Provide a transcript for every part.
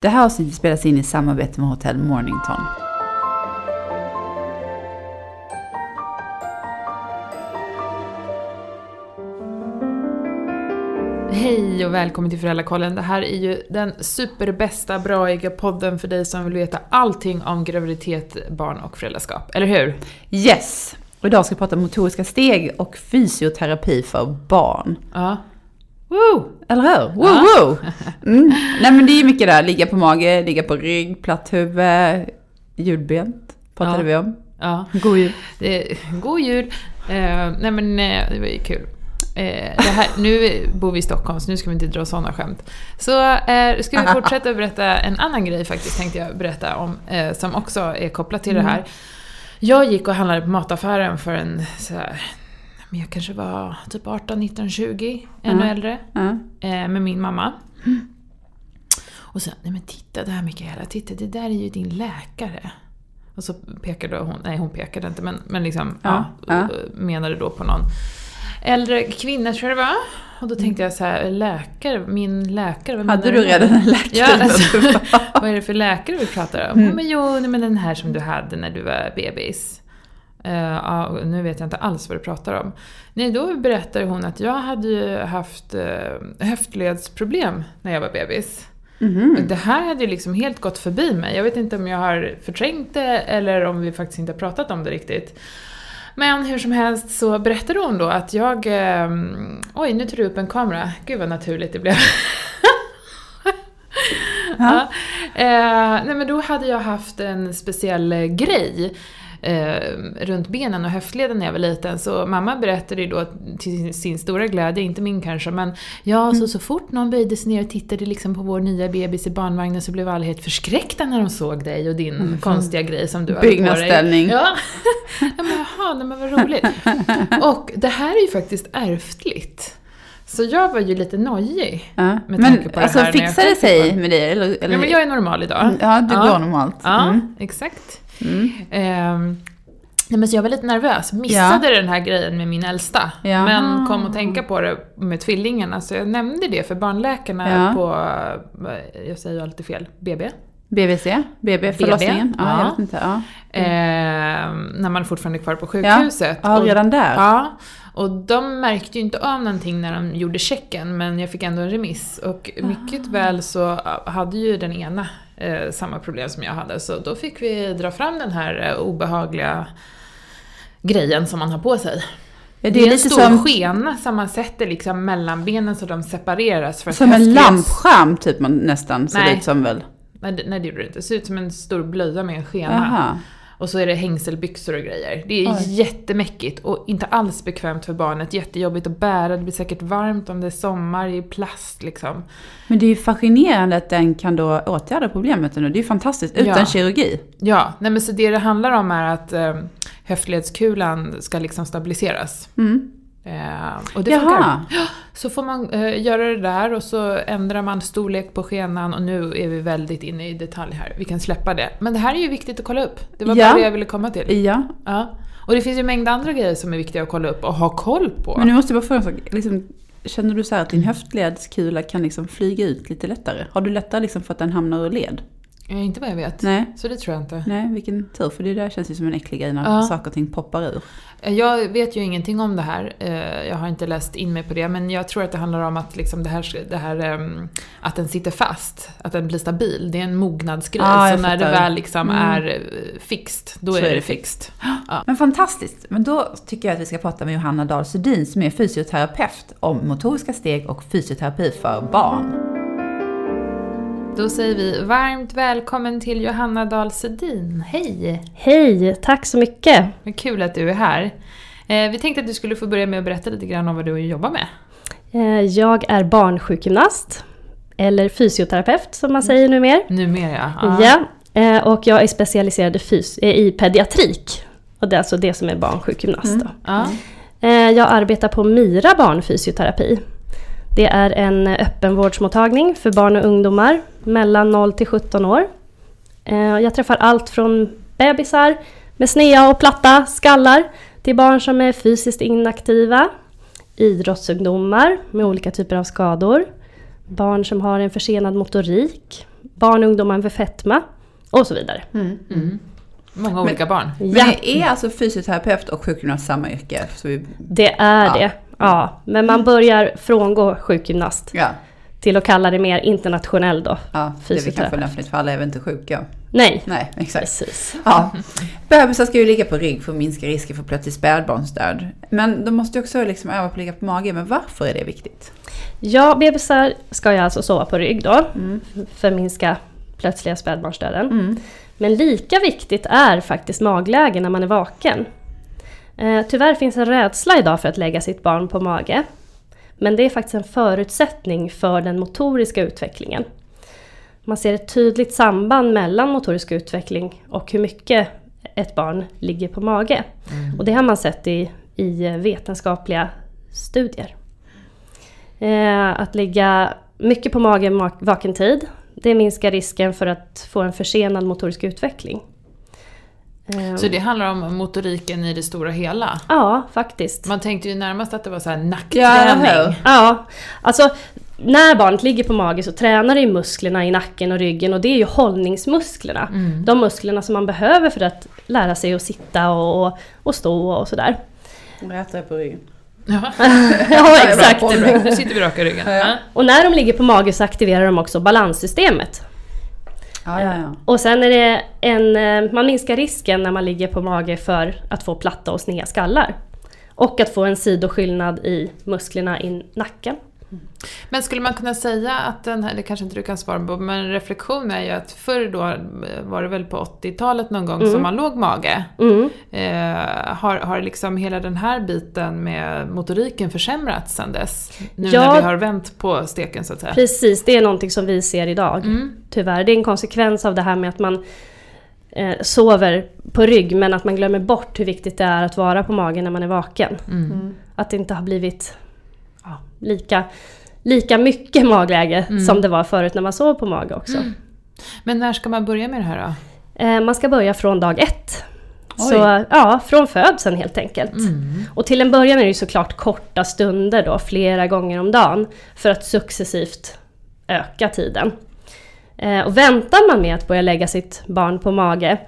Det här avsnittet spelas in i samarbete med Hotell Mornington. Hej och välkommen till Föräldrakollen. Det här är ju den superbästa, braiga podden för dig som vill veta allting om graviditet, barn och föräldraskap. Eller hur? Yes! Och idag ska vi prata motoriska steg och fysioterapi för barn. Ja. Woo! Eller hur? Woo, Ja. woo. Mm. Nej men det är mycket där, ligga på mage, ligga på rygg, platt huvud, hjulbent pratade Ja. vi om. Ja. God jul. God jul! Eh, nej men eh, det var ju kul. Det här, nu bor vi i Stockholm så nu ska vi inte dra sådana skämt. Så eh, ska vi fortsätta berätta en annan grej faktiskt tänkte jag berätta om som också är kopplat till det här. Jag gick och handlade på mataffären för en men jag kanske var typ 18, 19, 20, ännu Mm. äldre. Ja. eh, med min mamma. Och sen, nej men titta där Mikaela, titta det där är ju din läkare. Och så pekade hon, nej hon pekade inte men, men liksom, ja, Ja, menade då på någon äldre kvinna tror jag det var. Och då tänkte jag så här, läkare, min läkare, vad Hade du redan en läkare? Ja, alltså, vad är det för läkare vi pratar om? Mm. Bara, jo, nej, men den här som du hade när du var bebis. Och nu vet jag inte alls vad du pratar om. Nej, då berättade hon att jag hade ju haft uh, höftledsproblem när jag var bebis. Och Det här hade ju liksom helt gått förbi mig. Jag vet inte om jag har förträngt det eller om vi faktiskt inte har pratat om det riktigt. Men hur som helst så berättade hon då att jag... Eh, oj, nu tar du upp en kamera. Gud vad naturligt det blev. ja. eh, nej men då hade jag haft en speciell eh, grej eh, runt benen och höftleden när jag var liten. Så mamma berättade ju då till sin, stora glädje, inte min kanske, men ja, så, så fort någon böjde sig ner och tittade liksom på vår nya bebis i barnvagnen så blev alla helt förskräckta när de såg dig och din konstiga grej som du hade på dig. Ja. ja men jaha, nej, men vad roligt. Och det här är ju faktiskt ärftligt. Så jag var ju lite nojig. Ja. Med Men på det alltså här när jag fixar det sig med dig? Eller, eller? Ja, men jag är normal idag. Ja, du Ja. går normalt. Ja, Mm. exakt. Mm. Ehm, nej, men så jag var lite nervös. Missade den här grejen med min äldsta. Ja. Men kom att tänka på det med tvillingarna. Så jag nämnde det för barnläkarna Ja. på, eh, jag säger ju alltid fel, BB. BVC? BB? Förlossningen? Ja, Ja. jag vet inte. Ja. Ehm, när man fortfarande är kvar på sjukhuset. Ja, Och- redan där. Ja, och de märkte ju inte av någonting när de gjorde checken, men jag fick ändå en remiss. Och mycket väl så hade ju den ena eh, samma problem som jag hade, så då fick vi dra fram den här eh, obehagliga grejen som man har på sig. Ja, Det är, en lite stor som, skena som man sätter liksom mellan benen så de separeras. För att som en höftleds- lampskärm typ man nästan ser Nej. ut som väl. Nej, nej, det gjorde det inte. Det ser ut som en stor blöja med en skena. Jaha. Och så är det hängselbyxor och grejer. Det är Oj. jättemäckigt och inte alls bekvämt för barnet. Jättejobbigt att bära, det blir säkert varmt om det är sommar i plast liksom. Men det är ju fascinerande att den kan då åtgärda problemet nu. Det är ju fantastiskt, utan Ja. kirurgi. Ja, nej men så det det handlar om är att eh, höftledskulan ska liksom stabiliseras. Mm. Eh, och det Jaha. funkar. Så får man eh, göra det där och så ändrar man storlek på skenan och nu är vi väldigt inne i detalj här. Vi kan släppa det. Men det här är ju viktigt att kolla upp. Det var Ja. bara det jag ville komma till. Ja, Ja. Och det finns ju en mängd andra grejer som är viktiga att kolla upp och ha koll på. men nu måste jag bara fråga en sak. Liksom, känner du så här att din höftledskula kan liksom flyga ut lite lättare? Har du lättare liksom för att den hamnar ur led? Inte vad jag vet. Nej. Så det tror jag inte. Nej, vilken tur. För det där känns ju som en äcklig grej när Ja. saker och ting poppar ur. Eh, Jag vet ju ingenting om det här. Eh, Jag har inte läst in mig på det. Men jag tror att det handlar om att liksom det här, det här ehm, att den sitter fast. Att den blir stabil. Det är en mognadsgrej. Ah, så när det väl liksom Mm. är eh, fixt, då Så är det fixt. Men fantastiskt! Men då tycker jag att vi ska prata med Johanna Dahl Sudin som är fysioterapeut om motoriska steg och fysioterapi för barn. Då säger vi varmt välkommen till Johanna Dahl Sedin. Hej! Hej, tack så mycket. Vad kul att du är här. Eh, Vi tänkte att du skulle få börja med att berätta lite grann om vad du jobbar med. Eh, Jag är barnsjukgymnast, eller fysioterapeut som man säger numera. Numera. Ja, eh, och jag är specialiserad i, fys- i pediatrik. Och det är alltså det som är barnsjukgymnast. Då. Ja. Eh, Jag arbetar på Mira barnfysioterapi. Det är en öppenvårdsmottagning för barn och ungdomar mellan 0 till 17 år. Eh, Jag träffar allt från bebisar med snea och platta skallar till barn som är fysiskt inaktiva, idrottsungdomar med olika typer av skador, barn som har en försenad motorik, barn och ungdomar med fetma och så vidare. Mm. Många olika barn. Men Ja, är alltså fysioterapeut och sjukgymnast samma yrke? Så vi, det är Ja. det. Ja, men man börjar frångå sjukgymnast ja, till att kalla det mer internationell då. ja, det kanske Fysioterapeut. lämpligt för alla är väl inte sjuka? Nej, Nej, exakt. precis. Ja. Bebisar ska ju ligga på rygg för att minska risken för plötslig spädbarnsdöd. Men de måste ju också liksom öva på att ligga på mage. Men varför är det viktigt? Ja, bebisar ska ju alltså sova på rygg då, Mm. för att minska plötsliga spädbarnsdöden. Mm. Men lika viktigt är faktiskt magläge när man är vaken. Eh, tyvärr finns en rädsla idag för att lägga sitt barn på mage. Men det är faktiskt en förutsättning för den motoriska utvecklingen. Man ser ett tydligt samband mellan motorisk utveckling och hur mycket ett barn ligger på mage. Och det har man sett i, i vetenskapliga studier. Eh, att ligga mycket på mage vaken tid, det minskar risken för att få en försenad motorisk utveckling. Så det handlar om motoriken i det stora hela? Ja, faktiskt. Man tänkte ju närmast att det var så här Ja, nackträning. hur? Ja, alltså när barnet ligger på mage så tränar det ju musklerna i nacken och ryggen och det är ju hållningsmusklerna. Mm. De musklerna som man behöver för att lära sig att sitta och, och, och stå och sådär. Rätare på ryggen. Ja, Ja, exakt. Nu sitter vi raka i ryggen. Ja. Och när de ligger på mage så aktiverar de också balanssystemet. Ja, ja, ja. Och sen är det en, eh, man minskar risken när man ligger på mage för att få platta och sneda skallar. Och att få en sidoskillnad i musklerna i nacken. Men skulle man kunna säga att den här, det kanske inte du kan svara på, men reflektion är ju att förr då var det väl på 80-talet någon gång som man låg mage. Mm. Eh, har, har liksom hela den här biten med motoriken försämrats sedan dess? Nu Ja. när vi har vänt på steken så att säga. Precis, det är någonting som vi ser idag. Mm. Tyvärr. Det är en konsekvens av det här med att man eh, sover på rygg men att man glömmer bort hur viktigt det är att vara på magen när man är vaken. Mm. Att det inte har blivit lika, lika mycket magläge Mm. som det var förut när man sov på mage också. Men när ska man börja med det här då? Eh, man ska börja från dag ett. Oj. Så ja, från födseln helt enkelt. Mm. Och till en början är det såklart korta stunder då, flera gånger om dagen. För att successivt öka tiden. Eh, och väntar man med att börja lägga sitt barn på mage,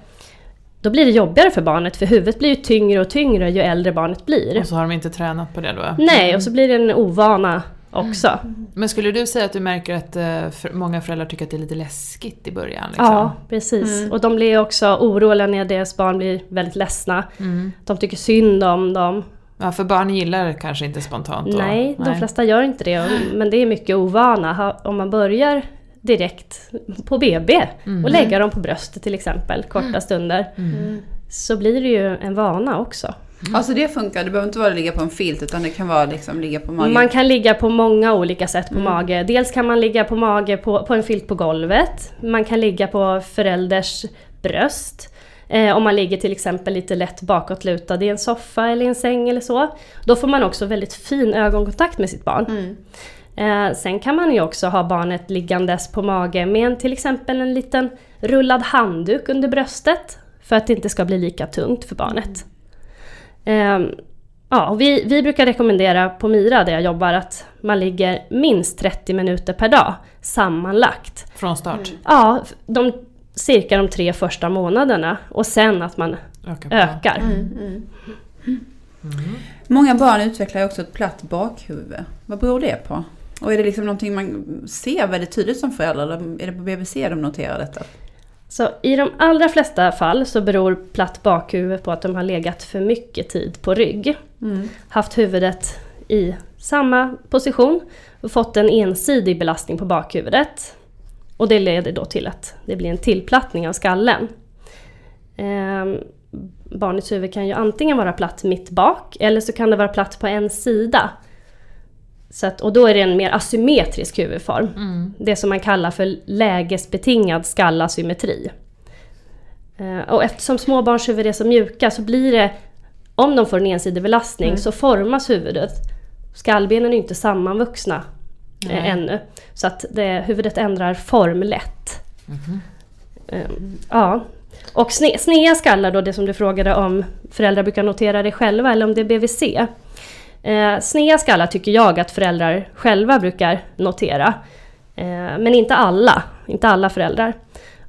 då blir det jobbigare för barnet för huvudet blir ju tyngre och tyngre ju äldre barnet blir. Och så har de inte tränat på det då? Nej, och så blir det en ovana också. Men skulle du säga att du märker att eh, för, många föräldrar tycker att det är lite läskigt i början? Liksom? Ja, precis. Och de blir också oroliga när deras barn blir väldigt ledsna. Mm. De tycker synd om dem. ja, för barn gillar det kanske inte spontant då? Nej, de flesta gör inte det. och- Men det är mycket ovana. Om man börjar direkt på BB och lägga dem på bröstet till exempel, korta stunder. Så blir det ju en vana också. Alltså det funkar. Det behöver inte vara att ligga på en filt utan det kan vara liksom ligga på magen. Man kan ligga på många olika sätt på mage. Dels kan man ligga på mage på, på en filt på golvet. Man kan ligga på förälders bröst. Eh, om man ligger till exempel lite lätt bakåtlutad i en soffa eller i en säng eller så. Då får man också väldigt fin ögonkontakt med sitt barn. Mm. Eh, sen kan man ju också ha barnet liggandes på mage med en, till exempel en liten rullad handduk under bröstet. För att det inte ska bli lika tungt för barnet. Ehm, ja, och vi, vi brukar rekommendera på Mira där jag jobbar att man ligger minst 30 minuter per dag sammanlagt. Från start? Ja, f- de, cirka de tre första månaderna och sen att man Öka på. ökar. Mm, Många barn utvecklar också ett platt bakhuvud. Vad beror det på? Och är det liksom någonting man ser väldigt tydligt som förälder eller är det på BBC de noterar detta? Så i de allra flesta fall så beror platt bakhuvud på att de har legat för mycket tid på rygg. Haft huvudet i samma position och fått en ensidig belastning på bakhuvudet. Och det leder då till att det blir en tillplattning av skallen. Ehm, barnets huvud kan ju antingen vara platt mitt bak eller så kan det vara platt på en sida. Så att, och då är det en mer asymmetrisk huvudform. Mm. Det som man kallar för lägesbetingad skallasymmetri. Eh, Och eftersom småbarnshuvud är så mjuka så blir det, om de får en ensidig belastning så formas huvudet. Skallbenen är inte sammanvuxna eh, ännu. Så att det, huvudet ändrar form lätt. Eh, Ja. Och sne, sneda skallar då, det som du frågade om föräldrar brukar notera det själva eller om det är BVC. Eh, sneda skallar tycker jag att föräldrar själva brukar notera. Eh, men inte alla inte alla föräldrar.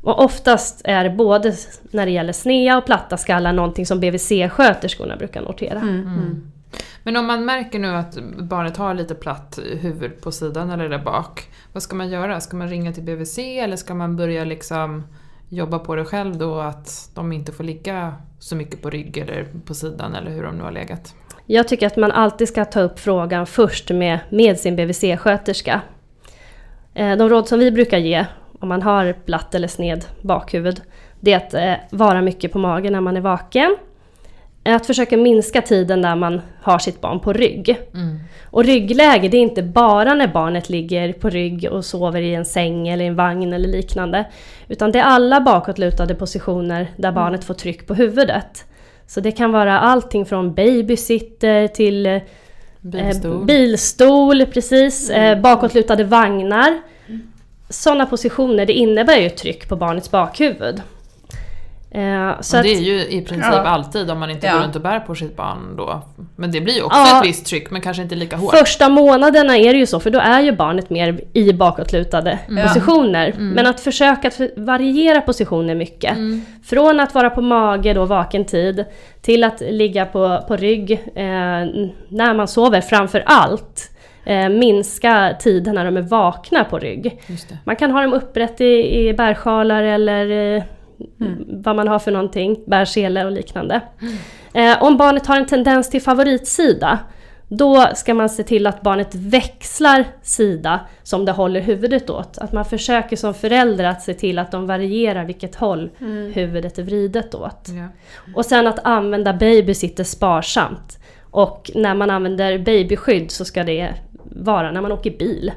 Och oftast är både när det gäller snea och platta skallar någonting som BVC-sköterskorna brukar notera. Mm. Men om man märker nu att barnet har lite platt huvud på sidan eller där bak, vad ska man göra? Ska man ringa till BVC eller ska man börja liksom jobba på det själv då att de inte får ligga så mycket på rygg eller på sidan eller hur de nu har legat? Jag tycker att man alltid ska ta upp frågan först med, med sin BVC-sköterska. Eh, De råd som vi brukar ge om man har platt eller sned bakhuvud, det är att eh, vara mycket på magen när man är vaken. Att försöka minska tiden där man har sitt barn på rygg. Mm. Och ryggläge, det är inte bara när barnet ligger på rygg och sover i en säng eller i en vagn eller liknande. Utan det är alla bakåtlutade positioner där barnet får tryck på huvudet. Så det kan vara allting från babysitter till eh, Bilstol. bilstol, precis. Eh, bakåtlutade vagnar. Sådana positioner, det innebär ju tryck på barnets bakhuvud. Eh, så och att, det är ju i princip Ja. alltid om man inte Ja. går runt och bär på sitt barn då. Men det blir ju också Ja. ett visst tryck men kanske inte lika hårt. Första månaderna är det ju så, för då är ju barnet mer i bakåtlutade Mm. positioner. Men att försöka att variera positioner mycket. Mm. Från att vara på mage då vaken tid, till att ligga på, på rygg eh, när man sover framför allt. Eh, minska tiden när de är vakna på rygg. Just det. Man kan ha dem upprätt i, i bärsjalar eller eh, vad man har för någonting, bärsele och liknande. Eh, om barnet har en tendens till favoritsida, då ska man se till att barnet växlar sida som det håller huvudet åt. Att man försöker som förälder att se till att de varierar vilket håll huvudet är vridet åt. Ja. Och sen att använda babysitter sparsamt. Och när man använder babyskydd så ska det vara när man åker bil.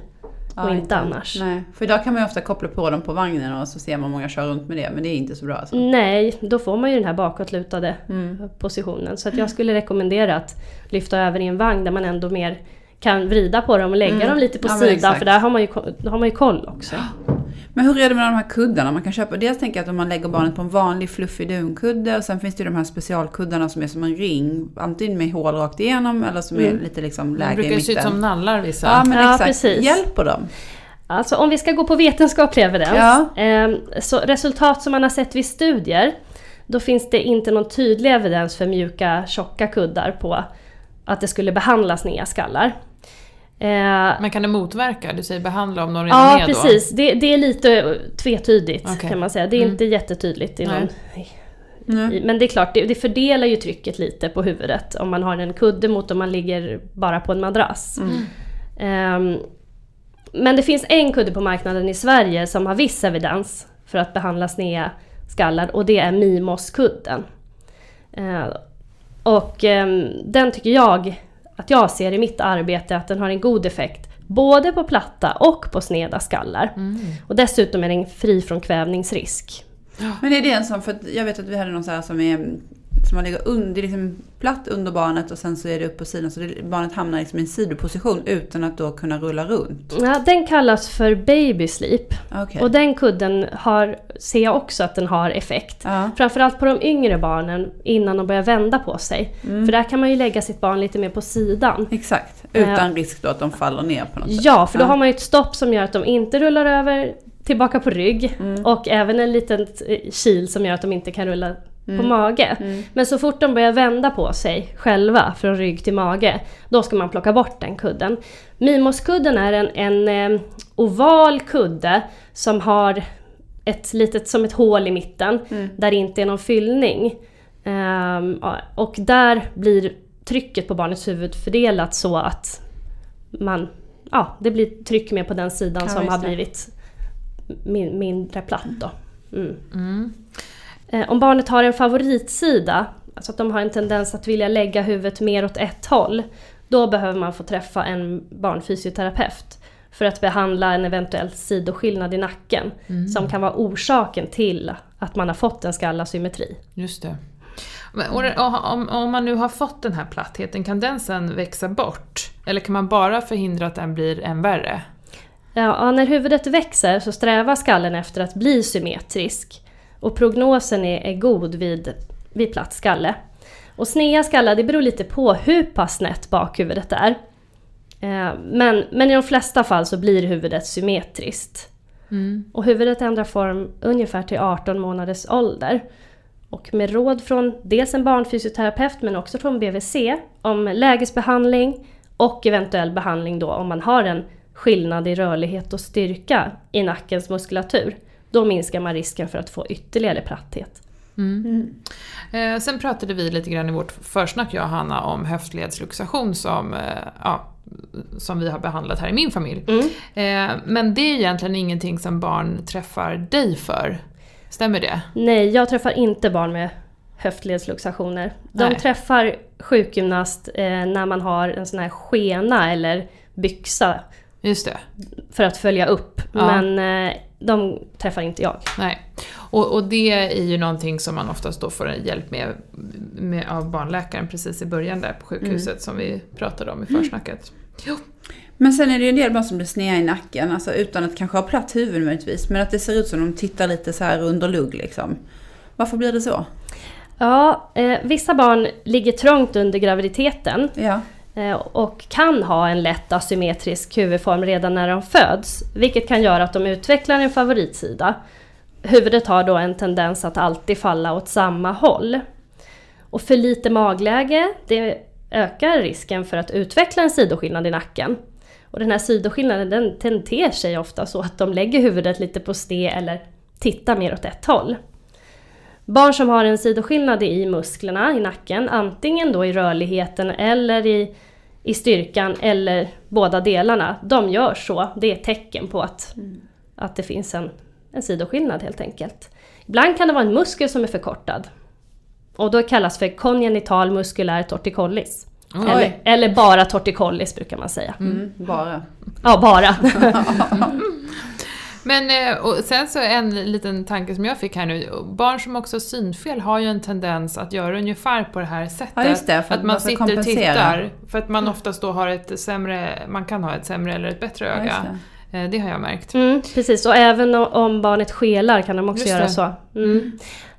Och inte annars. Nej, för idag kan man ju ofta koppla på dem på vagnen och så ser man många köra runt med det. Men det är inte så bra alltså. Nej, då får man ju den här bakåtlutade Mm. positionen. Så att jag skulle rekommendera att lyfta över i en vagn där man ändå mer kan vrida på dem och lägga Mm. dem lite på Ja, sidan för där har man, ju, har man ju koll också. Men hur är det med de här kuddarna man kan köpa? Dels tänker jag att om man lägger barnet på en vanlig fluffig dunkudde och sen finns det ju de här specialkuddarna som är som en ring. Antingen med hål rakt igenom eller som är Mm. lite liksom De lägre i brukar ju se ut mitten. som nallar vissa. Ja men Ja, exakt. precis. Hjälper dem? Alltså om vi ska gå på vetenskaplig evidens. Ja. ehm, så resultat som man har sett vid studier, då finns det inte någon tydlig evidens för mjuka, tjocka kuddar på att det skulle behandla sneda skallar. Eh, Men kan det motverka? Du säger behandla om de redan Ja, är precis. Det, det är lite tvetydigt Okej. kan man säga. Det är Mm. inte jättetydligt. I någon, Nej. men det är klart, det, det fördelar ju trycket lite på huvudet om man har en kudde mot om man ligger bara på en madrass. Mm. Ehm, men det finns en kudde på marknaden i Sverige som har viss evidens för att behandla sneda skallar och det är Mimos-kudden. Ehm, och ehm, den tycker jag att jag ser i mitt arbete att den har en god effekt både på platta och på sneda skallar. Mm. Och dessutom är den fri från kvävningsrisk. Men är det en sån, för att jag vet att vi hade någon så här som är som man ligger under, det är liksom platt under barnet och sen så är det upp på sidan så det, barnet hamnar liksom i en sidoposition utan att då kunna rulla runt. Ja, den kallas för baby sleep Okej. och den kudden har, ser jag också att den har effekt. Ja. Framförallt på de yngre barnen innan de börjar vända på sig. Mm. För där kan man ju lägga sitt barn lite mer på sidan. Exakt, utan risk då att de faller ner på något sätt. Ja, för då Ja. har man ju ett stopp som gör att de inte rullar över tillbaka på rygg. Mm. Och även en liten eh, kil som gör att de inte kan rulla på Mm. mage. Mm. Men så fort de börjar vända på sig själva från rygg till mage, då ska man plocka bort den kudden. Mimoskudden är en, en eh, oval kudde som har ett litet, som ett hål i mitten, Mm. där det inte är någon fyllning. Ja, och där blir trycket på barnets huvud fördelat så att man, ja, det blir tryck mer på den sidan Ja, som har det. blivit min, mindre platt då. Eh, om barnet har en favoritsida, alltså att de har en tendens att vilja lägga huvudet mer åt ett håll, då behöver man få träffa en barnfysioterapeut för att behandla en eventuell sidoskillnad i nacken Mm. som kan vara orsaken till att man har fått en skallasymmetri. Just det. Om man nu har fått den här plattheten, kan den sen växa bort? Eller kan man bara förhindra att den blir än värre? Ja, när huvudet växer så strävar skallen efter att bli symmetrisk och prognosen är, är god vid, vid platt skalle. Och sneda skallar det beror lite på hur pass snett bakhuvudet är. Eh, Men, men i de flesta fall så blir huvudet symmetriskt. Mm. Och huvudet ändrar form ungefär till 18 månaders ålder. Och med råd från dels en barnfysioterapeut men också från BVC om lägesbehandling och eventuell behandling då om man har en skillnad i rörlighet och styrka i nackens muskulatur. Då minskar man risken för att få ytterligare platthet. Mm. Eh, sen pratade vi lite grann i vårt försnack, jag och Hanna, om höftledsluxation som, eh, ja, som vi har behandlat här i min familj. Mm. Eh, men det är egentligen ingenting som barn träffar dig för. Stämmer det? Nej, jag träffar inte barn med höftledsluxationer. De Nej. träffar sjukgymnast eh, när man har en sån här skena eller byxa Just det. för att följa upp. Ja. Men eh, de träffar inte jag. Nej. Och, och det är ju någonting som man oftast då får hjälp med, med av barnläkaren precis i början där på sjukhuset som vi pratade om i försnacket. Jo. Men sen är det ju en del barn som blir sneda i nacken, alltså utan att kanske ha platt huvud möjligtvis. Men att det ser ut som de tittar lite så här under lugg liksom. Varför blir det så? Ja, eh, vissa barn ligger trångt under graviditeten Ja. Eh, och kan ha en lätt asymmetrisk huvudform redan när de föds, vilket kan göra att de utvecklar en favoritsida. Huvudet har då en tendens att alltid falla åt samma håll. Och för lite magläge, det ökar risken för att utveckla en sidoskillnad i nacken. Och den här sidoskillnaden den, den ter sig ofta så att de lägger huvudet lite på sned eller tittar mer åt ett håll. Barn som har en sidoskillnad i musklerna i nacken, antingen då i rörligheten eller i, i styrkan eller båda delarna, de gör så. Det är ett tecken på att, att det finns en, en sidoskillnad helt enkelt. Ibland kan det vara en muskel som är förkortad. Och då kallas för kongenital muskulär torticollis. Eller, eller bara torticollis brukar man säga. Mm, bara. Ja, bara. Men eh, och sen så en liten tanke som jag fick här nu. Barn som också har synfel har ju en tendens att göra ungefär på det här sättet. Ja, just det, för att att man sitter och tittar. För att man oftast då har ett sämre, man kan ha ett sämre eller ett bättre Ja, öga. just det. Eh, Det har jag märkt. Mm, precis, och även om barnet skelar kan de också Just göra det. så. Mm.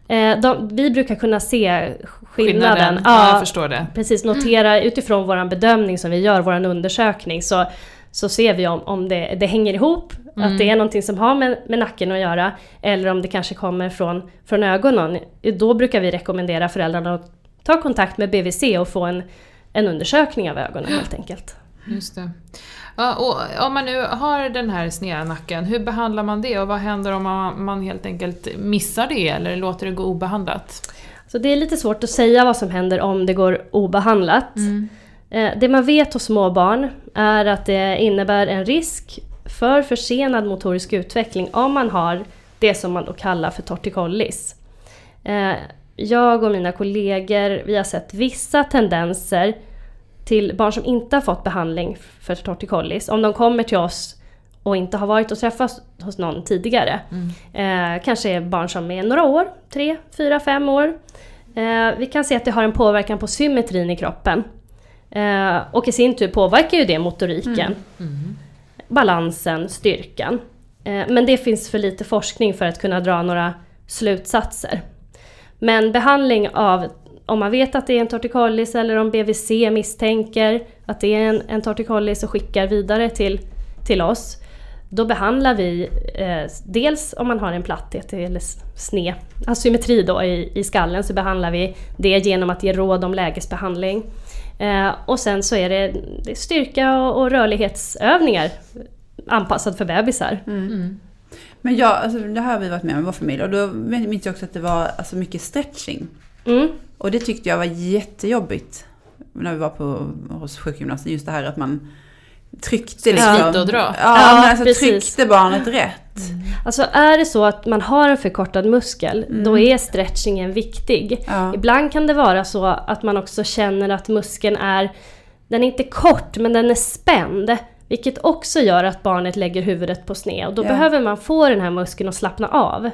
Eh, de, vi brukar kunna se skillnaden. Ja, jag förstår det. Precis, notera utifrån vår bedömning som vi gör, vår undersökning, så, så ser vi om, om det, det hänger ihop, Mm. att det är någonting som har med, med nacken att göra, eller om det kanske kommer från, från ögonen. Då brukar vi rekommendera föräldrarna att ta kontakt med BVC och få en, en undersökning av ögonen helt enkelt. Just det. Ja, och om man nu har den här sneda nacken, hur behandlar man det och vad händer om man, man helt enkelt missar det eller låter det gå obehandlat? Så det är lite svårt att säga vad som händer om det går obehandlat. Mm. Eh, Det man vet hos små barn är att det innebär en risk för försenad motorisk utveckling om man har det som man då kallar för torticollis. Eh, Jag och mina kollegor vi har sett vissa tendenser till barn som inte har fått behandling för torticollis. Om de kommer till oss och inte har varit och träffat hos någon tidigare. Eh, kanske är barn som är några år, tre, fyra, fem år. Eh, vi kan se att det har en påverkan på symmetrin i kroppen. Eh, och i sin tur påverkar ju det motoriken, balansen, styrkan. Eh, men det finns för lite forskning för att kunna dra några slutsatser. Men behandling av, om man vet att det är en torticollis eller om BVC misstänker att det är en, en torticollis och skickar vidare till, till oss, då behandlar vi eh, dels om man har en platthet eller sned asymmetri då i, i skallen så behandlar vi det genom att ge råd om lägesbehandling. Eh, och sen så är det, det är styrka och, och rörlighetsövningar anpassad för bebisar. Men jag, alltså, det här har vi varit med om i vår familj och då minns jag också att det var alltså, mycket stretching. Mm. Och det tyckte jag var jättejobbigt när vi var på, hos sjukgymnasten. Just det här att man tryckte liksom. Slita och dra. Ja, Ja, men alltså precis. tryckte barnet rätt. Alltså är det så att man har en förkortad muskel, då är stretchingen viktig. Ja. Ibland kan det vara så att man också känner att muskeln är, den är inte kort men den är spänd. Vilket också gör att barnet lägger huvudet på sned och då Ja. behöver man få den här muskeln att slappna av.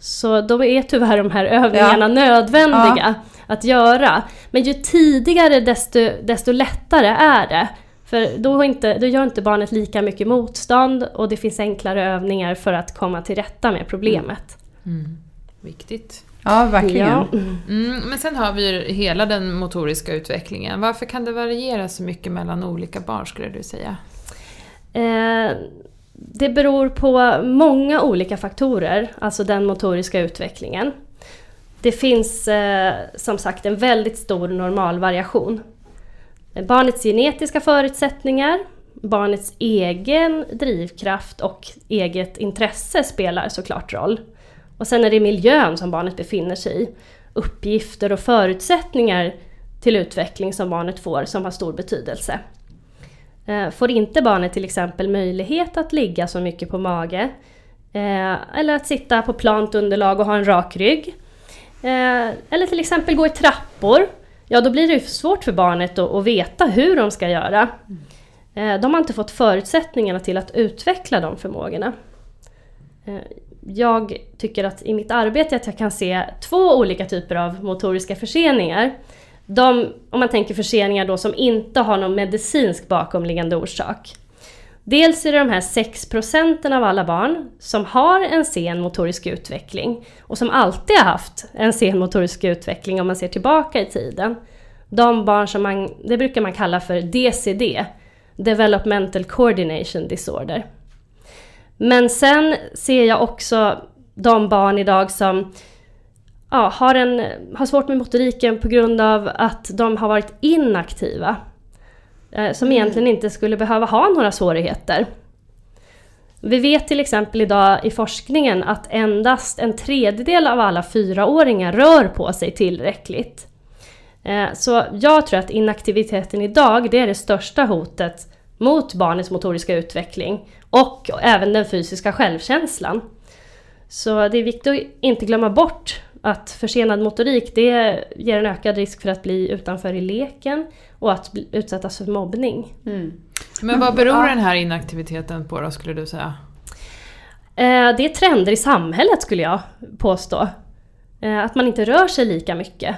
Så då är tyvärr de här övningarna nödvändiga att göra. Men ju tidigare desto, desto lättare är det. För då, inte, då gör inte barnet lika mycket motstånd och det finns enklare övningar för att komma till rätta med problemet. Mm. Viktigt. Ja, verkligen. Ja. Mm, men sen har vi ju hela den motoriska utvecklingen. Varför kan det variera så mycket mellan olika barn skulle du säga? Eh, det beror på många olika faktorer, alltså den motoriska utvecklingen. Det finns eh, som sagt en väldigt stor normalvariation. Barnets genetiska förutsättningar, barnets egen drivkraft och eget intresse spelar såklart roll. Och sen är det miljön som barnet befinner sig i, uppgifter och förutsättningar till utveckling som barnet får som har stor betydelse. Eh, får inte barnet till exempel möjlighet att ligga så mycket på mage eh, eller att sitta på plant underlag och ha en rak rygg eh, eller till exempel gå i trappor ja då blir det svårt för barnet att veta hur de ska göra. Eh, de har inte fått förutsättningarna till att utveckla de förmågorna. Eh, jag tycker att i mitt arbete att jag kan se två olika typer av motoriska förseningar de, om man tänker förseningar då som inte har någon medicinsk bakomliggande orsak. Dels är det de här 6 procenten av alla barn som har en sen motorisk utveckling och som alltid har haft en sen motorisk utveckling om man ser tillbaka i tiden. De barn som man, det brukar man kalla för DCD, Developmental Coordination Disorder. Men sen ser jag också de barn idag som ja, har, en, har svårt med motoriken på grund av att de har varit inaktiva. Eh, som mm. egentligen inte skulle behöva ha några svårigheter. Vi vet till exempel idag i forskningen att endast en tredjedel av alla fyraåringar rör på sig tillräckligt. Eh, så jag tror att inaktiviteten idag det är det största hotet mot barnets motoriska utveckling och även den fysiska självkänslan. Så det är viktigt att inte glömma bort att försenad motorik det ger en ökad risk för att bli utanför i leken och att utsättas för mobbning. Mm. Men vad beror den här inaktiviteten på då skulle du säga? Eh, det är trender i samhället skulle jag påstå. Eh, att man inte rör sig lika mycket.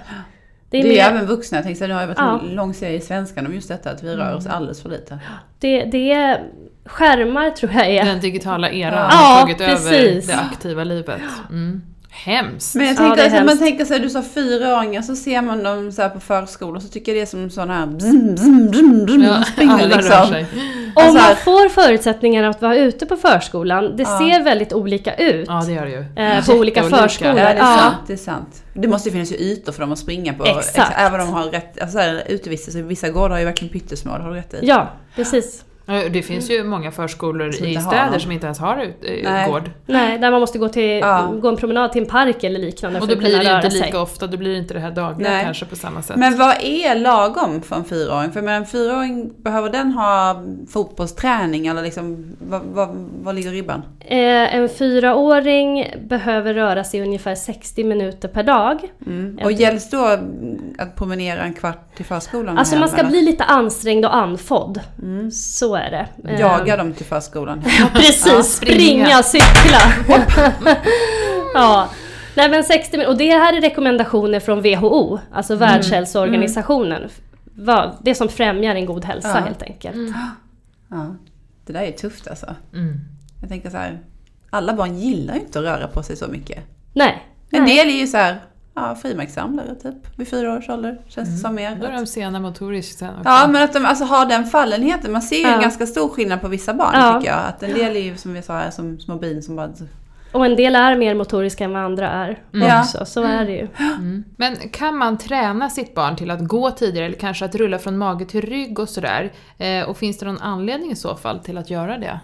Det är, det är mer... även vuxna. Jag tänkte, det har ju varit ja. en lång serie i Svenskan om just detta att vi rör oss mm. alldeles för lite. Det, det är skärmar tror jag är... Den digitala eran ja. har tagit precis. över det aktiva livet. Mm. Hemskt! Men jag tänker, ja, alltså, man tänker så här, du sa fyraåringar, så ser man dem så här på förskolan så tycker jag det är som sådana här bzm, bzm, bzm, bzm, ja, springer liksom. Om alltså man får förutsättningar att vara ute på förskolan, det ja. ser väldigt olika ut. Ja det gör det ju. Eh, på olika förskolor. Ja det är, sant, det är sant. Det måste ju finnas ju ytor för dem att springa på. Exakt. Även om de har rätt, alltså utevistelse, vissa gårdar har ju verkligen pyttesmå, det har du rätt i. Ja, precis. Det finns ju många förskolor i städer som inte ens har ut, äh, Nej. gård. Nej, där man måste gå, till, ja. gå en promenad till en park eller liknande Och då blir det inte lika sig. ofta, då blir det inte det här dagliga Nej. kanske på samma sätt. Men vad är lagom för en fyraåring? För en fyraåring, behöver den ha fotbollsträning eller liksom, vad, vad, vad ligger ribban? Eh, en fyraåring behöver röra sig ungefär 60 minuter per dag. Mm. Och gälls då att promenera en kvart till förskolan? Alltså man ska eller? bli lite ansträngd och andfådd. Mm. Så är det. Jaga dem till förskolan. Ja, precis, ja, springa, cykla. ja. Nej men 60 minuter, och det här är rekommendationer från WHO, alltså mm. Världshälsoorganisationen. Mm. Det som främjar en god hälsa ja. helt enkelt. Mm. Ja. Det där är tufft alltså. Mm. Jag tänker så här, alla barn gillar ju inte att röra på sig så mycket. Nej. En del är ju så här, ja, frimärkssamlare typ vid fyra års ålder. Känns det mm. som mer. Då är de sena motoriskt sen också. Ja, men att de alltså, har den fallenheten. Man ser ju ja. en ganska stor skillnad på vissa barn ja. tycker jag. Att en del är ju som vi sa, som små bin som bara och en del är mer motoriska än vad andra är mm. också, så är det ju. Mm. Men kan man träna sitt barn till att gå tidigare eller kanske att rulla från mage till rygg och sådär? Eh, och finns det någon anledning i så fall till att göra det?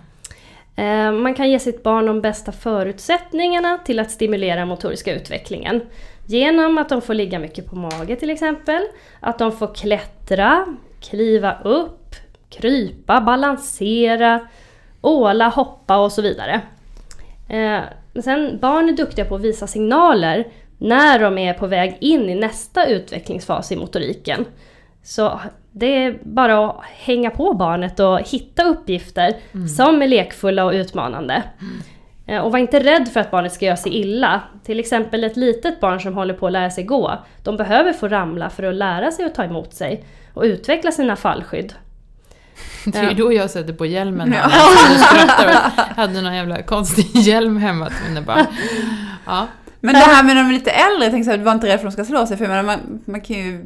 Eh, man kan ge sitt barn de bästa förutsättningarna till att stimulera motoriska utvecklingen. Genom att de får ligga mycket på mage till exempel, att de får klättra, kliva upp, krypa, balansera, åla, hoppa och så vidare. Eh, sen, barn är duktiga på att visa signaler när de är på väg in i nästa utvecklingsfas i motoriken. Så det är bara att hänga på barnet och hitta uppgifter mm. som är lekfulla och utmanande. Mm. Och var inte rädd för att barnet ska göra sig illa. Till exempel ett litet barn som håller på att lära sig gå. De behöver få ramla för att lära sig att ta emot sig och utveckla sina fallskydd. Det är ju då jag sätter på hjälmen. Ja. och hade någon jävla konstig hjälm hemma till mina barn. Ja. Men det här med de lite äldre, jag tänkte så här, du var inte rädd för att de ska slå sig, för man, man kan ju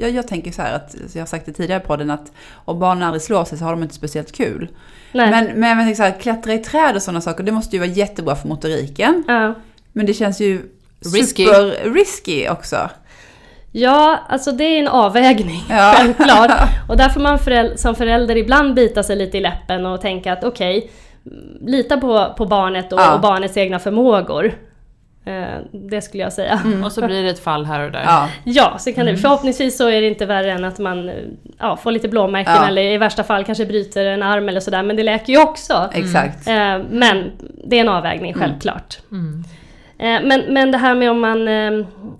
jag, jag tänker så här att, jag har sagt det tidigare i podden, att om barnen aldrig slår sig så har de inte speciellt kul. Nej. Men, men jag tänker så här, klättra i träd och sådana saker, det måste ju vara jättebra för motoriken. Ja. Men det känns ju Risky. super risky också. Ja, alltså det är en avvägning, Ja. självklart. Och där får man föräl- som förälder ibland bita sig lite i läppen och tänka att okej, lita på, på barnet och, Ja. och barnets egna förmågor. Eh, det skulle jag säga. Och så blir det ett fall här och där. Ja. Ja, så kan det, förhoppningsvis så är det inte värre än att man eh, ja, får lite blåmärken Ja. eller i värsta fall kanske bryter en arm eller sådär. Men det läker ju också. Exakt. Eh, men det är en avvägning, självklart. Mm. Men, men det här med om man,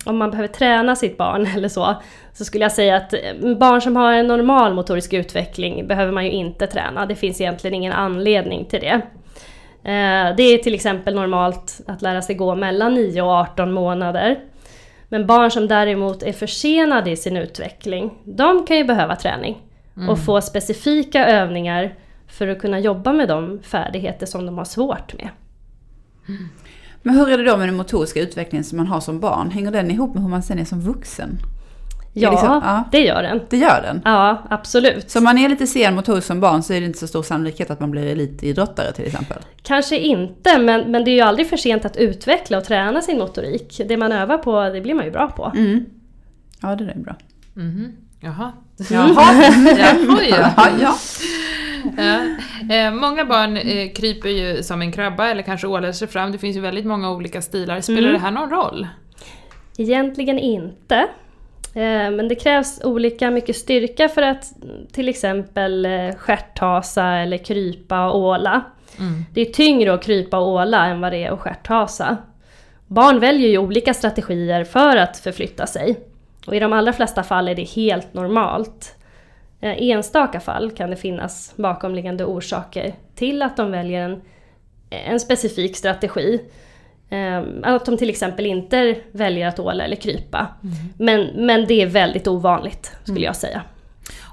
om man behöver träna sitt barn eller så, så skulle jag säga att barn som har en normal motorisk utveckling behöver man ju inte träna. Det finns egentligen ingen anledning till det. Eh, Det är till exempel normalt att lära sig gå mellan 9 och 18 månader. Men barn som däremot är försenade i sin utveckling, de kan ju behöva träning. Och få specifika övningar för att kunna jobba med de färdigheter som de har svårt med. Men hur är det då med den motoriska utvecklingen som man har som barn? Hänger den ihop med hur man sen är som vuxen? Ja, liksom- ja. det gör den. Det gör den. Ja, absolut. Så om man är lite sen motoriskt som barn så är det inte så stor sannolikhet att man blir elitidrottare till exempel. Kanske inte, men, men det är ju aldrig för sent att utveckla och träna sin motorik. Det man övar på, det blir man ju bra på. Mm. Ja, det är bra. Mhm. Jaha. Jaha. Jaha, ja. ja, ja. Ja. Eh, många barn eh, kryper ju som en krabba eller kanske ålar sig fram. Det finns ju väldigt många olika stilar. Spelar Mm. det här någon roll? Egentligen inte. Eh, Men det krävs olika mycket styrka för att till exempel eh, stjärthasa eller krypa och åla. Mm. Det är tyngre att krypa och åla än vad det är att stjärthasa. Barn väljer ju olika strategier för att förflytta sig. Och i de allra flesta fall är det helt normalt. Eh, I enstaka fall kan det finnas bakomliggande orsaker till att de väljer en, en specifik strategi. Eh, Att de till exempel inte väljer att åla eller krypa. Men, men det är väldigt ovanligt skulle jag säga.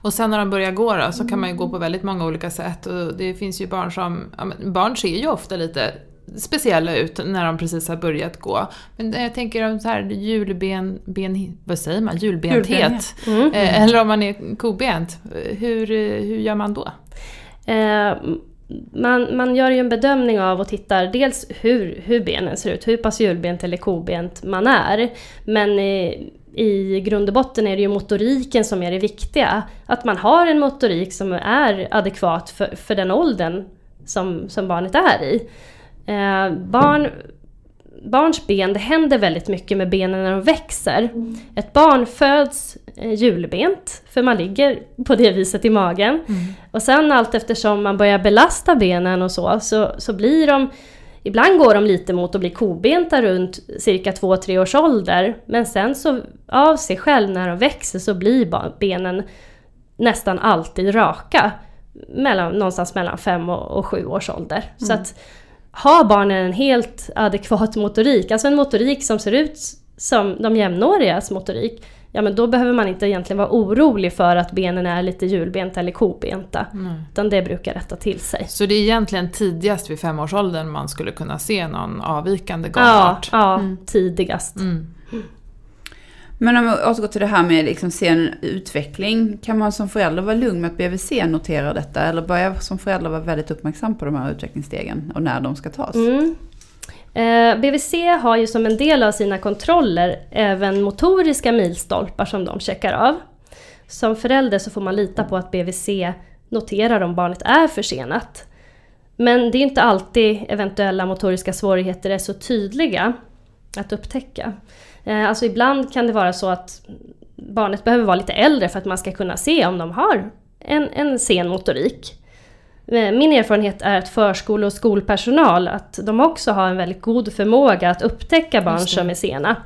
Och sen när de börjar gå då, så kan man ju gå på väldigt många olika sätt. Och det finns ju barn som... Ja, men barn ser ju ofta lite speciella ut när de precis har börjat gå. Men jag tänker om så här hjulben... Ben, vad säger man? Hjulbenthet. Hjulbenhet. Mm. Eh, Eller om man är kobent. Hur, eh, hur gör man då? Man, man gör ju en bedömning av och tittar dels hur, hur benen ser ut, hur pass hjulbent eller kobent man är. Men i, i grund och botten är det ju motoriken som är det viktiga. Att man har en motorik som är adekvat för, för den åldern som, som barnet är i. Eh, barn, barns ben, det händer väldigt mycket med benen när de växer. Ett barn föds eh, hjulbent, för man ligger på det viset i magen. Och sen allt eftersom man börjar belasta benen och så, så, så blir de Ibland går de lite mot att bli kobenta runt cirka 2-3 års ålder. Men sen så av sig själv när de växer så blir benen nästan alltid raka. Mellan, någonstans mellan 5 och, och 7 års ålder. Så att har barnen en helt adekvat motorik, alltså en motorik som ser ut som de jämnårigas motorik, ja men då behöver man inte egentligen vara orolig för att benen är lite hjulbenta eller kobenta. Utan det brukar rätta till sig. Så det är egentligen tidigast vid femårsåldern man skulle kunna se någon avvikande Ja, gångart? ja tidigast. Mm. Men om vi återgår till det här med liksom sen utveckling. Kan man som förälder vara lugn med att BVC noterar detta? Eller bör jag som förälder vara väldigt uppmärksam på de här utvecklingsstegen och när de ska tas? Mm. Eh, BVC har ju som en del av sina kontroller även motoriska milstolpar som de checkar av. Som förälder så får man lita på att BVC noterar om barnet är försenat. Men det är inte alltid eventuella motoriska svårigheter är så tydliga att upptäcka. Eh, Alltså ibland kan det vara så att barnet behöver vara lite äldre för att man ska kunna se om de har en, en sen motorik. Eh, Min erfarenhet är att förskole och skolpersonal, att de också har en väldigt god förmåga att upptäcka barn som är sena.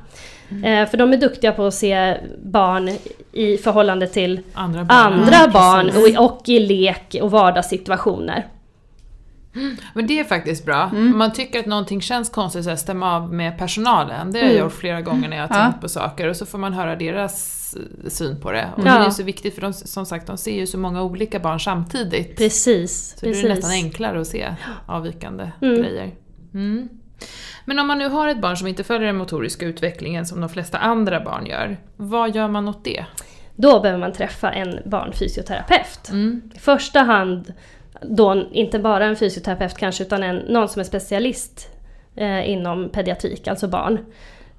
Eh, För de är duktiga på att se barn i förhållande till Andra barn? andra barn och, och i lek och vardagssituationer. Men det är faktiskt bra. Mm. Om man tycker att någonting känns konstigt, så här, stämma av med personalen. Det har jag Mm. gjort flera gånger när jag har Ja. tänkt på saker. Och så får man höra deras eh, syn på det. Och Ja. det är ju så viktigt för de, som sagt, de ser ju så många olika barn samtidigt. Precis. Så det precis. är nästan enklare att se avvikande Mm. grejer. Mm. Men om man nu har ett barn som inte följer den motoriska utvecklingen som de flesta andra barn gör, vad gör man åt det? då behöver man träffa en barnfysioterapeut. Mm. I första hand då inte bara en fysioterapeut kanske utan en, någon som är specialist eh, inom pediatrik, alltså barn.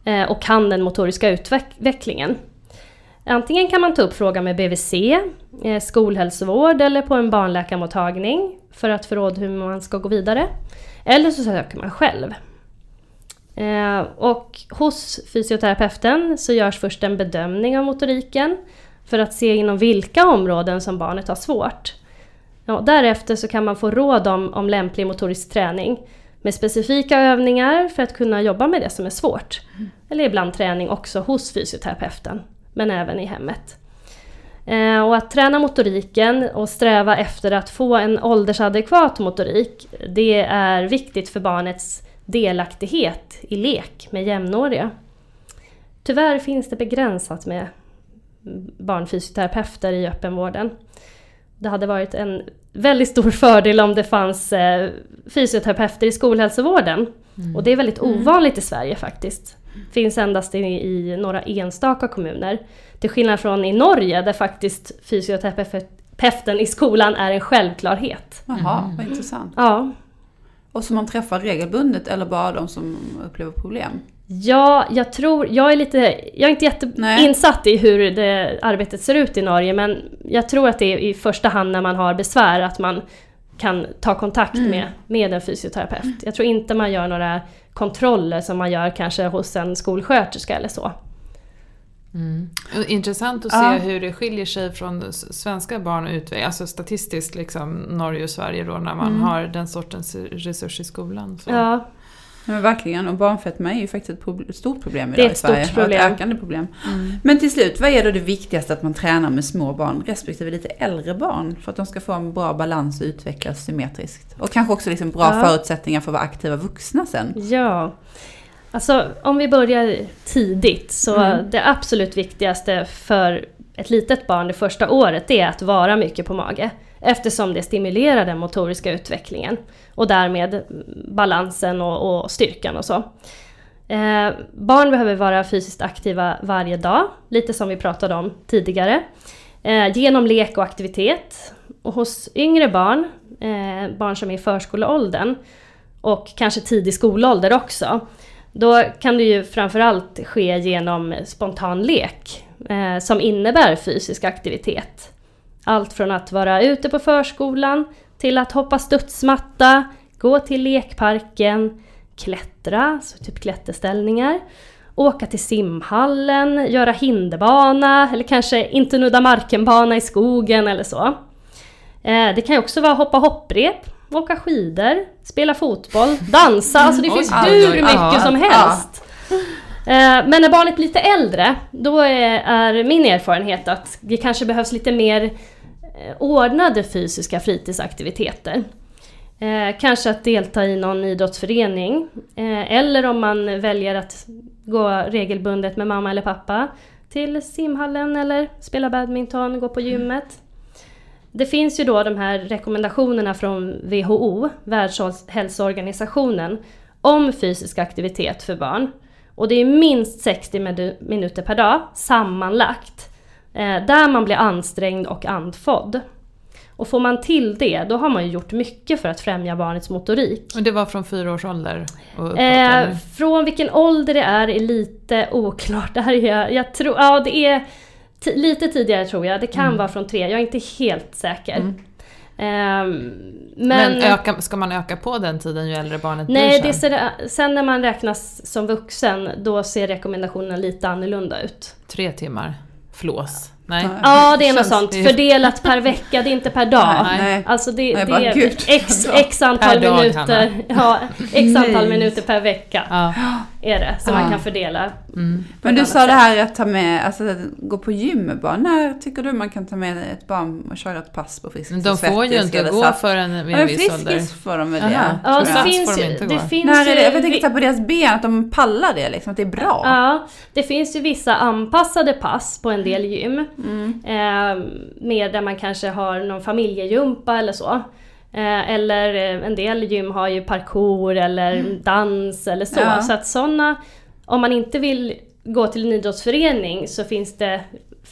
Eh, och kan den motoriska utvecklingen. Antingen kan man ta upp frågan med BVC, eh, skolhälsovård eller på en barnläkarmottagning för att få råd hur man ska gå vidare. Eller så söker man själv. Eh, och hos fysioterapeuten så görs först en bedömning av motoriken för att se inom vilka områden som barnet har svårt. Ja, därefter så kan man få råd om, om lämplig motorisk träning med specifika övningar för att kunna jobba med det som är svårt. Eller ibland träning också hos fysioterapeuten, men även i hemmet. Eh, och att träna motoriken och sträva efter att få en åldersadekvat motorik, det är viktigt för barnets delaktighet i lek med jämnåriga. Tyvärr finns det begränsat med barnfysioterapeuter i öppenvården. Det hade varit en väldigt stor fördel om det fanns eh, fysioterapeuter i skolhälsovården. Mm. Och det är väldigt ovanligt i Sverige faktiskt. Finns endast i, i några enstaka kommuner. Till skillnad från i Norge där faktiskt fysioterapeuten i skolan är en självklarhet. Jaha, vad intressant. Ja, Och som man träffar regelbundet eller bara de som upplever problem? Ja, jag tror, jag är lite, jag är inte jätteinsatt i hur det arbetet ser ut i Norge men jag tror att det är i första hand när man har besvär att man kan ta kontakt Mm. med, med en fysioterapeut. Jag tror inte man gör några kontroller som man gör kanske hos en skolsköterska eller så. Mm. Intressant att se Ja. hur det skiljer sig från svenska barn och utveckling, alltså statistiskt liksom Norge och Sverige då när man Mm. har den sortens resurs i skolan. Så. Ja, Men verkligen, och barnfetma är ju faktiskt ett prob- stort problem Det är idag i ett stort Sverige. Och problem. ett ökande problem. Mm. Men till slut, vad är då det viktigaste att man tränar med små barn respektive lite äldre barn? För att de ska få en bra balans och utvecklas symmetriskt. Och kanske också liksom bra Ja. förutsättningar för att vara aktiva vuxna sen. ja. Alltså om vi börjar tidigt så Mm. det absolut viktigaste för ett litet barn det första året det är att vara mycket på mage. Eftersom det stimulerar den motoriska utvecklingen och därmed balansen och, och styrkan och så. Eh, barn behöver vara fysiskt aktiva varje dag, lite som vi pratade om tidigare. Eh, genom lek och aktivitet. Och hos yngre barn, eh, barn som är i förskoleåldern och kanske tidig skolålder också, då kan det ju framförallt ske genom spontan lek eh, som innebär fysisk aktivitet. Allt från att vara ute på förskolan till att hoppa studsmatta, gå till lekparken, klättra, så typ klätterställningar, åka till simhallen, göra hinderbana eller kanske inte nudda markenbana i skogen eller så. Eh, Det kan ju också vara hoppa hopprep, åka skidor, spela fotboll, dansa, alltså det finns hur mycket som helst. Eh, Men när barnet blir lite äldre, då är är min erfarenhet att det kanske behövs lite mer Eh, ordnade fysiska fritidsaktiviteter. Eh, kanske att delta i någon idrottsförening. Eh, eller om man väljer att gå regelbundet med mamma eller pappa till simhallen eller spela badminton, gå på gymmet. Det finns ju då de här rekommendationerna från WHO, Världshälsoorganisationen, om fysisk aktivitet för barn. Och det är minst 60 minuter per dag sammanlagt. Eh, där man blir ansträngd och andfådd. Och får man till det, då har man ju gjort mycket för att främja barnets motorik. Och det var från fyra års ålder uppåt, Eh, från vilken ålder det är är lite oklart. Det här är, jag, jag tror, ja det är lite tidigare tror jag. Det kan Mm. vara från tre, jag är inte helt säker. Mm. Ehm, Men, men öka, ska man öka på den tiden ju äldre barnet nej, blir det sen? ser, sen när man räknas som vuxen, då ser rekommendationerna lite annorlunda ut. Tre timmar flås? Nej? Ja. Det är något sånt. Fördelat per vecka, det är inte per dag. Nej, nej. Alltså det, det bara, är gud, x, x antal dag, minuter. Ja, x antal minuter per vecka Ja. Är det som Ja. man kan fördela. Mm. Men du sa det sätt. här att ta med, alltså att gå på gym med barn. När tycker du man kan ta med ett barn och köra ett pass på Friskis Men de får ju inte gå förrän vid en men viss ålder. Friskis får de väl Aha. det? Ja, det finns de ju... Det finns När är det? Jag tänker på deras ben, att de pallar det liksom, att det är bra. Ja, det finns ju vissa anpassade pass på en del gym. Mm. Eh, mer där man kanske har någon familjejumpa eller så. Eh, eller eh, en del gym har ju parkour eller dans eller så. Ja. Så att sådana, om man inte vill gå till en idrottsförening så finns det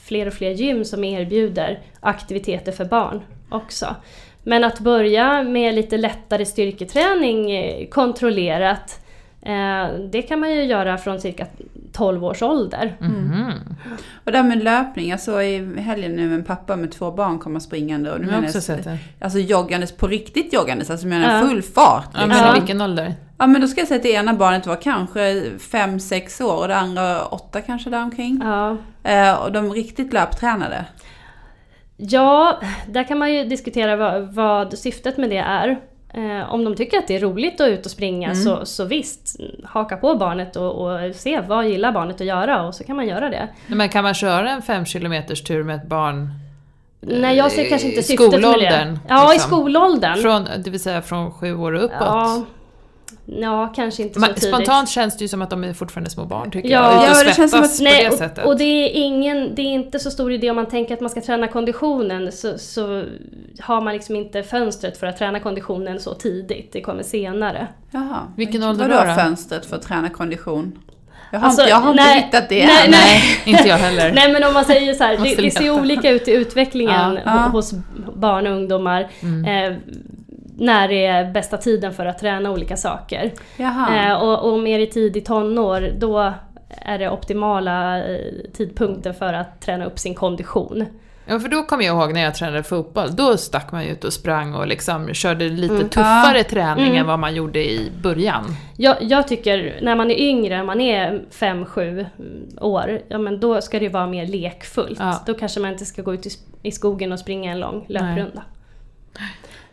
fler och fler gym som erbjuder aktiviteter för barn också. Men att börja med lite lättare styrketräning eh, kontrollerat det kan man ju göra från cirka 12 års ålder. Mhm. Och det här med löpning, jag såg i helgen nu en pappa med två barn komma springande. Och nu Jag har menar också jag- sett det. Alltså joggandes, på riktigt joggandes, alltså menar Ja. full fart. Ja, Liksom. men Ja. i vilken ålder? Ja men då ska jag säga att det ena barnet var kanske 5-6 år och det andra 8 kanske däromkring. Ja. Eh, och de riktigt löptränade. Ja, där kan man ju diskutera vad, vad syftet med det är. Eh, om de tycker att det är roligt att ut och springa Mm. så, så visst, haka på barnet och, och se vad gillar barnet att göra och så kan man göra det. Men kan man köra en fem kilometers tur med ett barn? Nej, jag ser kanske i inte syftet med det. Ja, i liksom. skolåldern. Från, det vill säga från sju år och uppåt? ja, ja, kanske inte Man, så tidigt. spontant känns det ju som att de är fortfarande små barn tycker Ja. jag. Och Ja, det känns som att- på Nej, det och, sättet. och det är ingen, det är inte så stor idé om man tänker att man ska träna konditionen så, så har man liksom inte fönstret för att träna konditionen så tidigt, det kommer senare. Jaha. Vilken ålder Vadå då då? fönstret för att träna kondition? Jag har, Alltså, inte, jag har inte nej, hittat det nej, än. nej. inte jag heller. Nej men om man säger så här, det, det ser olika ut i utvecklingen Ja. ho- hos barn och ungdomar. Mm. Eh, när det är bästa tiden för att träna olika saker. Jaha. Eh, och, och mer i tidig tonår, då är det optimala eh, tidpunkten för att träna upp sin kondition. Ja, för då kommer jag ihåg när jag tränade fotboll, då stack man ju ut och sprang och liksom körde lite Mm. tuffare träning Mm. än vad man gjorde i början. Jag, jag tycker när man är yngre, när man är 5-7 år, ja men då ska det ju vara mer lekfullt. Ja. Då kanske man inte ska gå ut i, i skogen och springa en lång löprunda. Nej,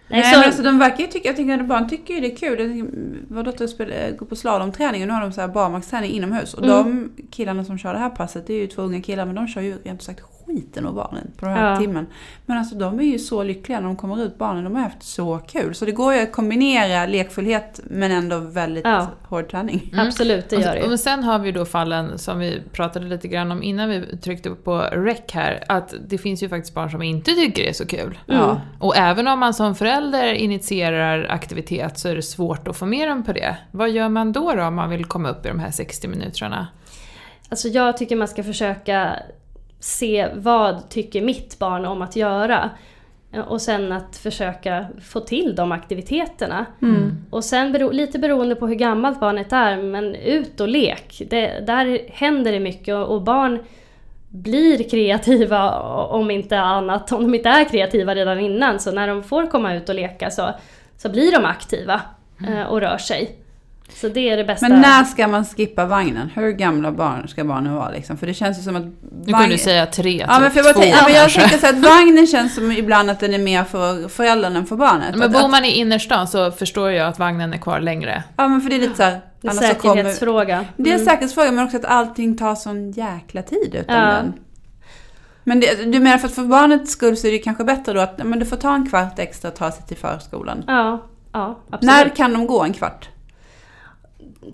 Nej, så, men alltså, de verkar ju tycka, jag tänker att barn tycker ju det är kul. Jag tänker, Vår dotter spelar, går på slalomträning och nu har de så här barmarksträning inomhus. Och Mm. de killarna som kör det här passet, det är ju två unga killar, men de kör ju rent sagt skiten ur barnen på den här Ja. timmen. Men alltså de är ju så lyckliga när de kommer ut, barnen. De har haft så kul. Så det går ju att kombinera lekfullhet men ändå väldigt Ja. hård träning. Mm. Absolut, det Och- gör det. Men sen har vi då fallen som vi pratade lite grann om innan vi tryckte på rec här, att det finns ju faktiskt barn som inte tycker det är så kul. Mm. Ja. Och även om man som förälder initierar aktivitet så är det svårt att få med dem på det. Vad gör man då, då om man vill komma upp i de här 60 minuterna? Alltså jag tycker man ska försöka se vad tycker mitt barn om att göra. Och sen att försöka få till de aktiviteterna. Mm. Och sen bero, lite beroende på hur gammalt barnet är, men ut och lek. Det, där händer det mycket och, och barn blir kreativa om inte annat, om de inte är kreativa redan innan. Så när de får komma ut och leka så, så blir de aktiva eh, och rör sig. Så det är det bästa. Men när ska man skippa vagnen? Hur gamla barn ska barnen vara liksom? För det känns ju som att... Nu kan du säga tre, Ja, men typ för jag, två tänker, ja, men jag tänker så att vagnen känns som ibland att den är mer för föräldern än för barnet. Men att, bor man i innerstan så förstår jag att vagnen är kvar längre. ja, men för det är lite så här... en annars så kommer, säkerhetsfråga. det är en Mm. säkerhetsfråga, men också att allting tar sån jäkla tid utan Ja. den. Men det, du menar för att för barnets skull så är det kanske bättre då att men du får ta en kvart extra och ta sig till förskolan. Ja, ja absolut. När kan de gå en kvart?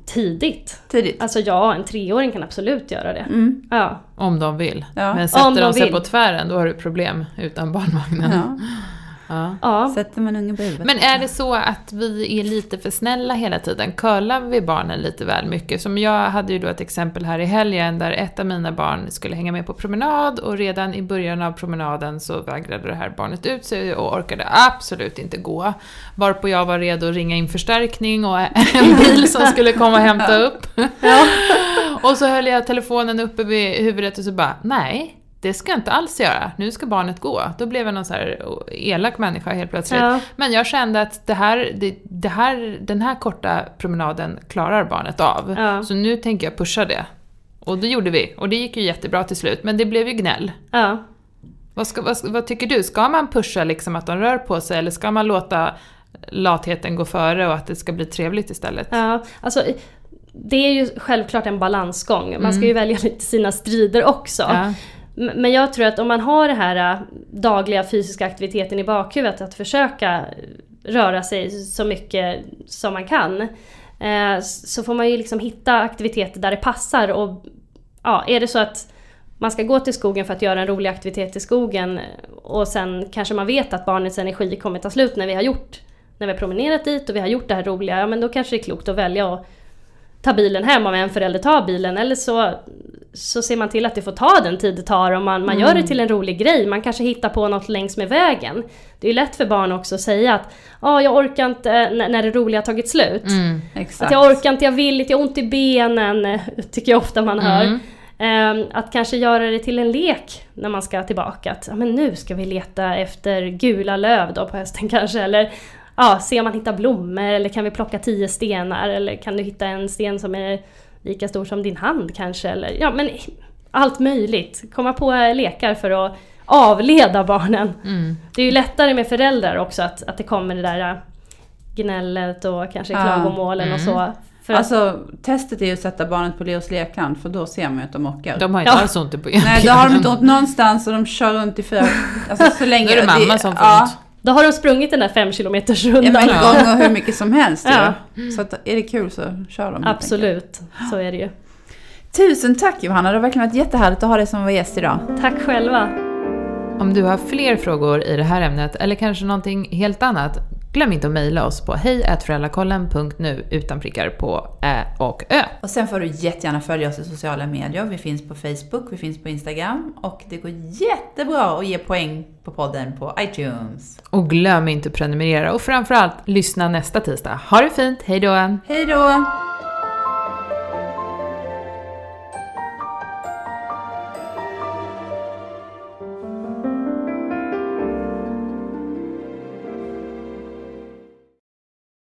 Tidigt. Tidigt? Alltså ja, en treåring kan absolut göra det. Mm. Ja. Om de vill. Ja. Men Om sätter de de sig vill. på tvären, då har du problem utan barnvagnen. Ja. Ja. ja. Sätter man ungen på huvudet. Men är det så att vi är lite för snälla hela tiden? Curlar vi barnen lite väl mycket? Som jag hade ju då ett exempel här i helgen där ett av mina barn skulle hänga med på promenad och redan i början av promenaden så vägrade det här barnet ut sig och orkade absolut inte gå. Varpå jag var redo att ringa in förstärkning och en bil som skulle komma och hämta upp. och så höll jag telefonen uppe vid huvudet och så bara, nej. Det ska jag inte alls göra, nu ska barnet gå. Då blev jag någon så här elak människa helt plötsligt. Ja. Men jag kände att det här, det, det här, den här korta promenaden klarar barnet av. Ja. Så nu tänker jag pusha det. Och det gjorde vi. Och det gick ju jättebra till slut, men det blev ju gnäll. ja. Vad, ska, vad, vad tycker du? Ska man pusha liksom att de rör på sig eller ska man låta latheten gå före och att det ska bli trevligt istället? Ja, alltså det är ju självklart en balansgång. Man ska Mm. ju välja lite sina strider också. Ja. Men jag tror att om man har den här äh, dagliga fysiska aktiviteten i bakhuvudet, att försöka röra sig så mycket som man kan. Eh, så får man ju liksom hitta aktiviteter där det passar och ja, är det så att man ska gå till skogen för att göra en rolig aktivitet i skogen och sen kanske man vet att barnets energi kommer ta slut när vi har gjort när vi har promenerat dit och vi har gjort det här roliga, ja men då kanske det är klokt att välja att ta bilen hem om en förälder tar bilen eller så så ser man till att det får ta den tid det tar och man, man gör det till en rolig grej. Man kanske hittar på något längs med vägen. Det är lätt för barn också att säga att ah, jag orkar inte när, det roliga har tagit slut. Mm. Att jag orkar inte, jag vill inte, jag har ont i benen, tycker jag ofta man hör. Mm. Ehm, att kanske göra det till en lek när man ska tillbaka. Att men nu ska vi leta efter gula löv då på hösten kanske. Eller ja, se om man hittar blommor eller kan vi plocka tio stenar eller kan du hitta en sten som är lika stor som din hand kanske. Eller, ja, men allt möjligt. Komma på lekar för att avleda barnen. Mm. Det är ju lättare med föräldrar också att, att det kommer det där äh, gnället och kanske Ja. klagomålen och så. För att, Alltså testet är ju att sätta barnet på Leos lekland för då ser man ju att de orkar. De har inte Ja. alls ont i på Nej, då har de inte ont någonstans och de kör runt i fyra... Alltså så länge... Då är det mamma som får ja, ont. Då har de sprungit den där fem kilometers Ja, rundan. men gånger hur mycket som helst Ja. Så att, är det kul så kör de. Absolut, så är det ju. Tusen tack Johanna, det har verkligen varit jättehärligt att ha dig som vår gäst idag. Tack själva. Om du har fler frågor i det här ämnet eller kanske någonting helt annat, glöm inte att mejla oss på hejföräldrakollen.nu utan prickar på ä och ö. Och sen får du jättegärna följa oss i sociala medier. Vi finns på Facebook, vi finns på Instagram och det går jättebra att ge poäng på podden på iTunes. Och glöm inte att prenumerera och framförallt lyssna nästa tisdag. Ha det fint, hejdå! Hej då!